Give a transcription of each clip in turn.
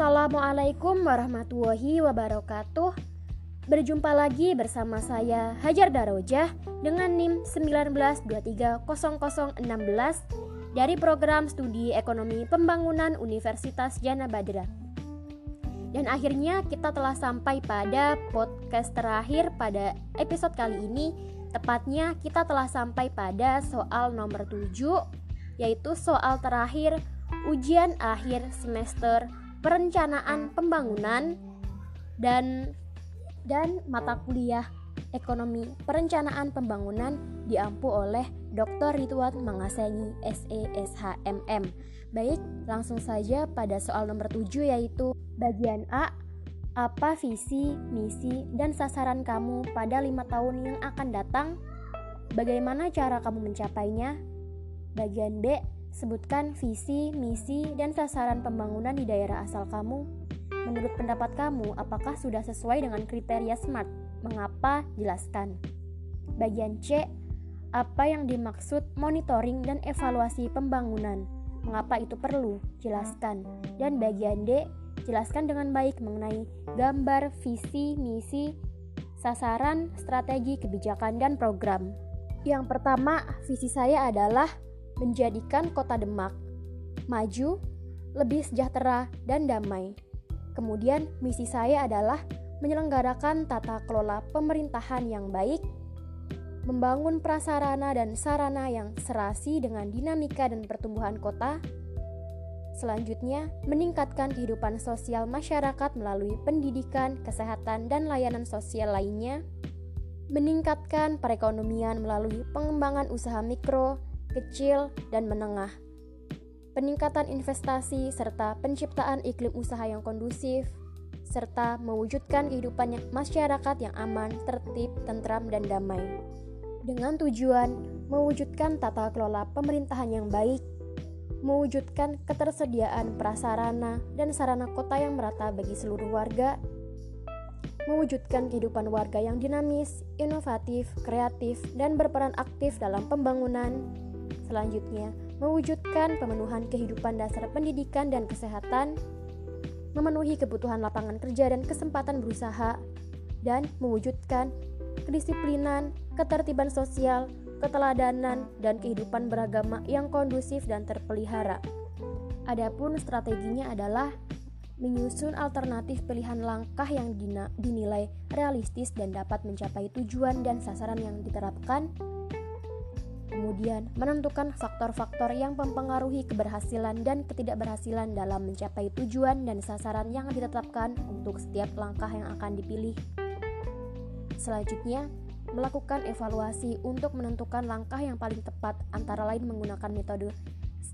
Assalamualaikum warahmatullahi wabarakatuh. Berjumpa lagi bersama saya Hajar Darojah dengan NIM 1923016 dari program studi Ekonomi Pembangunan Universitas Jana Badra. Dan akhirnya kita telah sampai pada podcast terakhir pada episode kali ini. Tepatnya kita telah sampai pada soal nomor 7 yaitu soal terakhir ujian akhir semester perencanaan pembangunan dan dan mata kuliah ekonomi perencanaan pembangunan diampu oleh Dr. Ridwan Mangasengi SESHMM. Baik, langsung saja pada soal nomor 7 yaitu bagian A apa visi, misi, dan sasaran kamu pada lima tahun yang akan datang? Bagaimana cara kamu mencapainya? Bagian B, Sebutkan visi, misi, dan sasaran pembangunan di daerah asal kamu. Menurut pendapat kamu, apakah sudah sesuai dengan kriteria SMART? Mengapa? Jelaskan. Bagian C, apa yang dimaksud monitoring dan evaluasi pembangunan? Mengapa itu perlu? Jelaskan. Dan bagian D, jelaskan dengan baik mengenai gambar, visi, misi, sasaran, strategi, kebijakan, dan program. Yang pertama, visi saya adalah menjadikan kota Demak maju, lebih sejahtera, dan damai. Kemudian, misi saya adalah menyelenggarakan tata kelola pemerintahan yang baik, membangun prasarana dan sarana yang serasi dengan dinamika dan pertumbuhan kota. Selanjutnya, meningkatkan kehidupan sosial masyarakat melalui pendidikan, kesehatan, dan layanan sosial lainnya. Meningkatkan perekonomian melalui pengembangan usaha mikro, kecil, dan menengah. Peningkatan investasi serta penciptaan iklim usaha yang kondusif, serta mewujudkan kehidupan masyarakat yang aman, tertib, tentram, dan damai. Dengan tujuan mewujudkan tata kelola pemerintahan yang baik, mewujudkan ketersediaan prasarana dan sarana kota yang merata bagi seluruh warga, mewujudkan kehidupan warga yang dinamis, inovatif, kreatif, dan berperan aktif dalam pembangunan, Selanjutnya, mewujudkan pemenuhan kehidupan dasar pendidikan dan kesehatan, memenuhi kebutuhan lapangan kerja dan kesempatan berusaha, dan mewujudkan kedisiplinan, ketertiban sosial, keteladanan, dan kehidupan beragama yang kondusif dan terpelihara. Adapun strateginya adalah menyusun alternatif pilihan langkah yang dinilai realistis dan dapat mencapai tujuan dan sasaran yang diterapkan Kemudian, menentukan faktor-faktor yang mempengaruhi keberhasilan dan ketidakberhasilan dalam mencapai tujuan dan sasaran yang ditetapkan untuk setiap langkah yang akan dipilih. Selanjutnya, melakukan evaluasi untuk menentukan langkah yang paling tepat antara lain menggunakan metode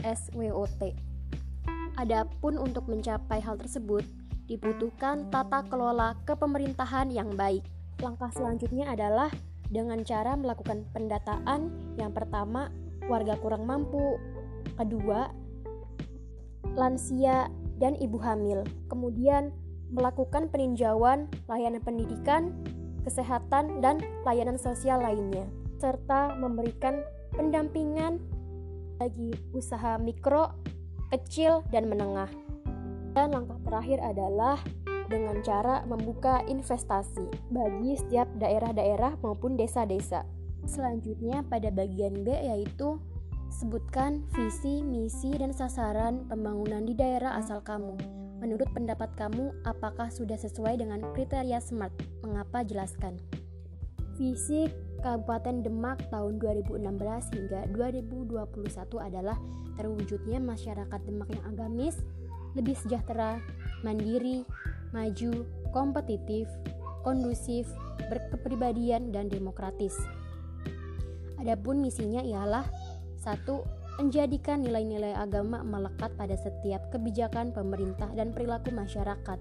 SWOT. Adapun untuk mencapai hal tersebut, dibutuhkan tata kelola kepemerintahan yang baik. Langkah selanjutnya adalah dengan cara melakukan pendataan yang pertama warga kurang mampu, kedua lansia dan ibu hamil. Kemudian melakukan peninjauan layanan pendidikan, kesehatan dan layanan sosial lainnya serta memberikan pendampingan bagi usaha mikro, kecil dan menengah. Dan langkah terakhir adalah dengan cara membuka investasi bagi setiap daerah-daerah maupun desa-desa. Selanjutnya pada bagian B yaitu sebutkan visi, misi, dan sasaran pembangunan di daerah asal kamu. Menurut pendapat kamu, apakah sudah sesuai dengan kriteria SMART? Mengapa jelaskan? Visi Kabupaten Demak tahun 2016 hingga 2021 adalah terwujudnya masyarakat Demak yang agamis, lebih sejahtera, mandiri, maju, kompetitif, kondusif, berkepribadian, dan demokratis. Adapun misinya ialah satu menjadikan nilai-nilai agama melekat pada setiap kebijakan pemerintah dan perilaku masyarakat.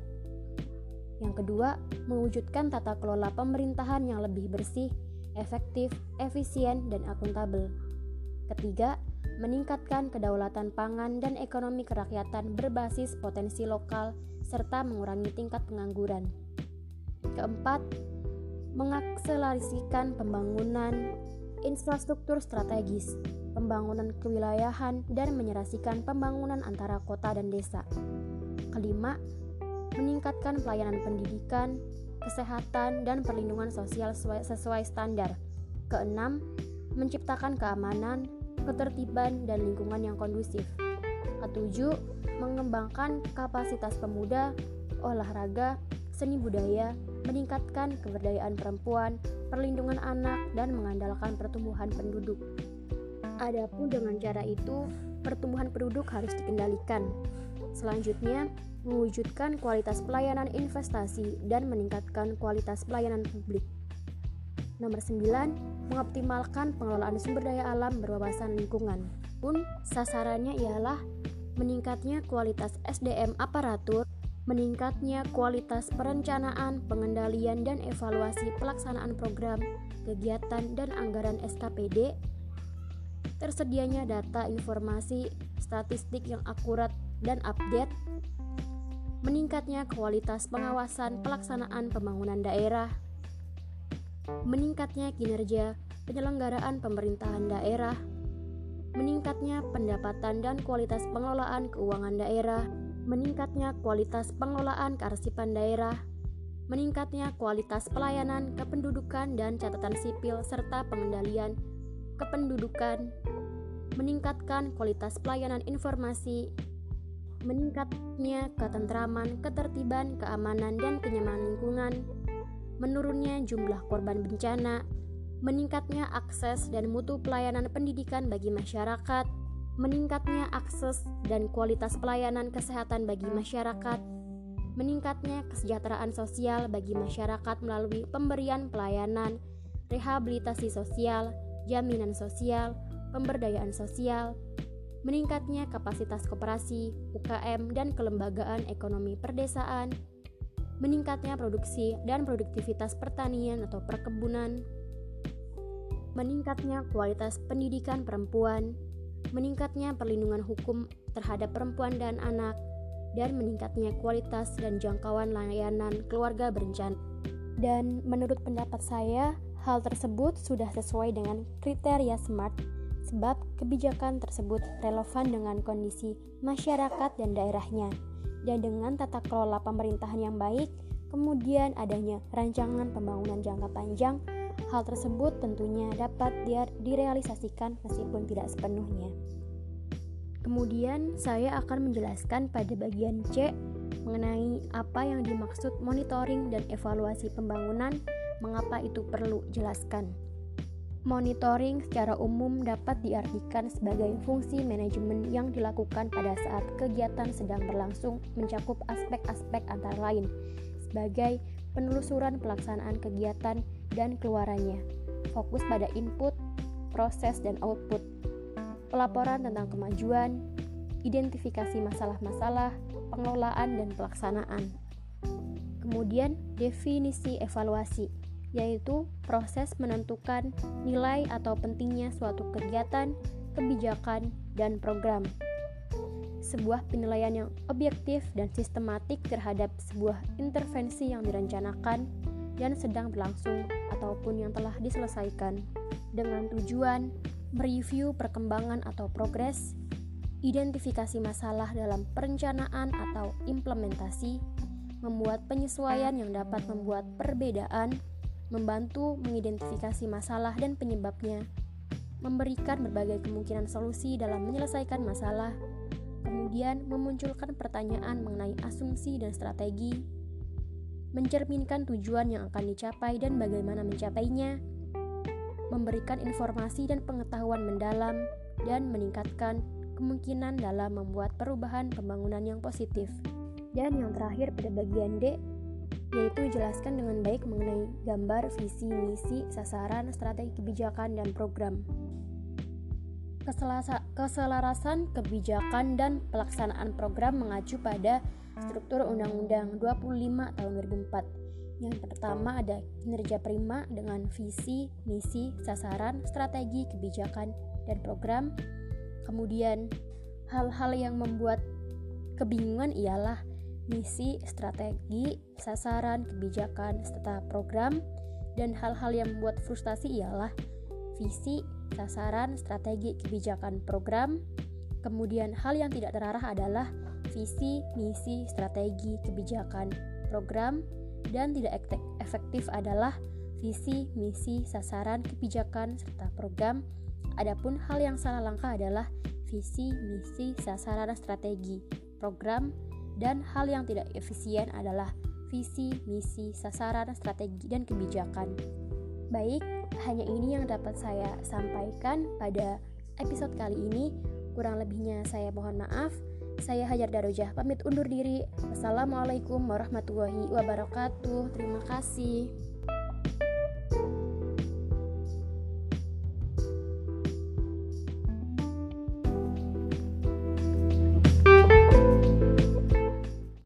Yang kedua, mewujudkan tata kelola pemerintahan yang lebih bersih, efektif, efisien, dan akuntabel. Ketiga, meningkatkan kedaulatan pangan dan ekonomi kerakyatan berbasis potensi lokal serta mengurangi tingkat pengangguran. Keempat, mengakselerasikan pembangunan infrastruktur strategis, pembangunan kewilayahan, dan menyerasikan pembangunan antara kota dan desa. Kelima, meningkatkan pelayanan pendidikan, kesehatan, dan perlindungan sosial sesuai, standar. Keenam, menciptakan keamanan, ketertiban, dan lingkungan yang kondusif. Ketujuh, mengembangkan kapasitas pemuda, olahraga, seni budaya, meningkatkan keberdayaan perempuan, perlindungan anak, dan mengandalkan pertumbuhan penduduk. Adapun dengan cara itu, pertumbuhan penduduk harus dikendalikan. Selanjutnya, mewujudkan kualitas pelayanan investasi dan meningkatkan kualitas pelayanan publik. Nomor 9, mengoptimalkan pengelolaan sumber daya alam berwawasan lingkungan. Pun sasarannya ialah meningkatnya kualitas SDM aparatur, meningkatnya kualitas perencanaan, pengendalian dan evaluasi pelaksanaan program, kegiatan dan anggaran SKPD tersedianya data informasi statistik yang akurat dan update, meningkatnya kualitas pengawasan pelaksanaan pembangunan daerah, meningkatnya kinerja penyelenggaraan pemerintahan daerah, meningkatnya pendapatan dan kualitas pengelolaan keuangan daerah, meningkatnya kualitas pengelolaan kearsipan daerah, meningkatnya kualitas pelayanan kependudukan dan catatan sipil serta pengendalian kependudukan, meningkatkan kualitas pelayanan informasi, meningkatnya ketentraman, ketertiban, keamanan, dan kenyamanan lingkungan, menurunnya jumlah korban bencana, meningkatnya akses dan mutu pelayanan pendidikan bagi masyarakat, meningkatnya akses dan kualitas pelayanan kesehatan bagi masyarakat, meningkatnya kesejahteraan sosial bagi masyarakat melalui pemberian pelayanan, rehabilitasi sosial, jaminan sosial, pemberdayaan sosial, meningkatnya kapasitas koperasi, UKM, dan kelembagaan ekonomi perdesaan, meningkatnya produksi dan produktivitas pertanian atau perkebunan, meningkatnya kualitas pendidikan perempuan, meningkatnya perlindungan hukum terhadap perempuan dan anak, dan meningkatnya kualitas dan jangkauan layanan keluarga berencana. Dan menurut pendapat saya, Hal tersebut sudah sesuai dengan kriteria SMART sebab kebijakan tersebut relevan dengan kondisi masyarakat dan daerahnya. Dan dengan tata kelola pemerintahan yang baik, kemudian adanya rancangan pembangunan jangka panjang, hal tersebut tentunya dapat direalisasikan meskipun tidak sepenuhnya. Kemudian saya akan menjelaskan pada bagian C mengenai apa yang dimaksud monitoring dan evaluasi pembangunan Mengapa itu perlu jelaskan? Monitoring secara umum dapat diartikan sebagai fungsi manajemen yang dilakukan pada saat kegiatan sedang berlangsung mencakup aspek-aspek antara lain sebagai penelusuran pelaksanaan kegiatan dan keluarannya, fokus pada input, proses, dan output, pelaporan tentang kemajuan, identifikasi masalah-masalah, pengelolaan, dan pelaksanaan. Kemudian, definisi evaluasi yaitu proses menentukan nilai atau pentingnya suatu kegiatan, kebijakan, dan program. Sebuah penilaian yang objektif dan sistematik terhadap sebuah intervensi yang direncanakan dan sedang berlangsung ataupun yang telah diselesaikan dengan tujuan mereview perkembangan atau progres, identifikasi masalah dalam perencanaan atau implementasi, membuat penyesuaian yang dapat membuat perbedaan membantu mengidentifikasi masalah dan penyebabnya, memberikan berbagai kemungkinan solusi dalam menyelesaikan masalah, kemudian memunculkan pertanyaan mengenai asumsi dan strategi, mencerminkan tujuan yang akan dicapai dan bagaimana mencapainya, memberikan informasi dan pengetahuan mendalam, dan meningkatkan kemungkinan dalam membuat perubahan pembangunan yang positif. Dan yang terakhir pada bagian D, yaitu jelaskan dengan baik mengenai gambar, visi, misi, sasaran, strategi kebijakan, dan program. Keselasa, keselarasan kebijakan dan pelaksanaan program mengacu pada struktur Undang-Undang 25 tahun 2004. Yang pertama ada kinerja prima dengan visi, misi, sasaran, strategi, kebijakan, dan program. Kemudian hal-hal yang membuat kebingungan ialah misi, strategi, sasaran, kebijakan, serta program, dan hal-hal yang membuat frustasi ialah visi, sasaran, strategi, kebijakan, program. Kemudian hal yang tidak terarah adalah visi, misi, strategi, kebijakan, program, dan tidak efektif adalah visi, misi, sasaran, kebijakan, serta program. Adapun hal yang salah langkah adalah visi, misi, sasaran, strategi, program, dan hal yang tidak efisien adalah visi, misi, sasaran, strategi, dan kebijakan. Baik, hanya ini yang dapat saya sampaikan pada episode kali ini. Kurang lebihnya saya mohon maaf. Saya Hajar Darujah pamit undur diri. Wassalamualaikum warahmatullahi wabarakatuh. Terima kasih.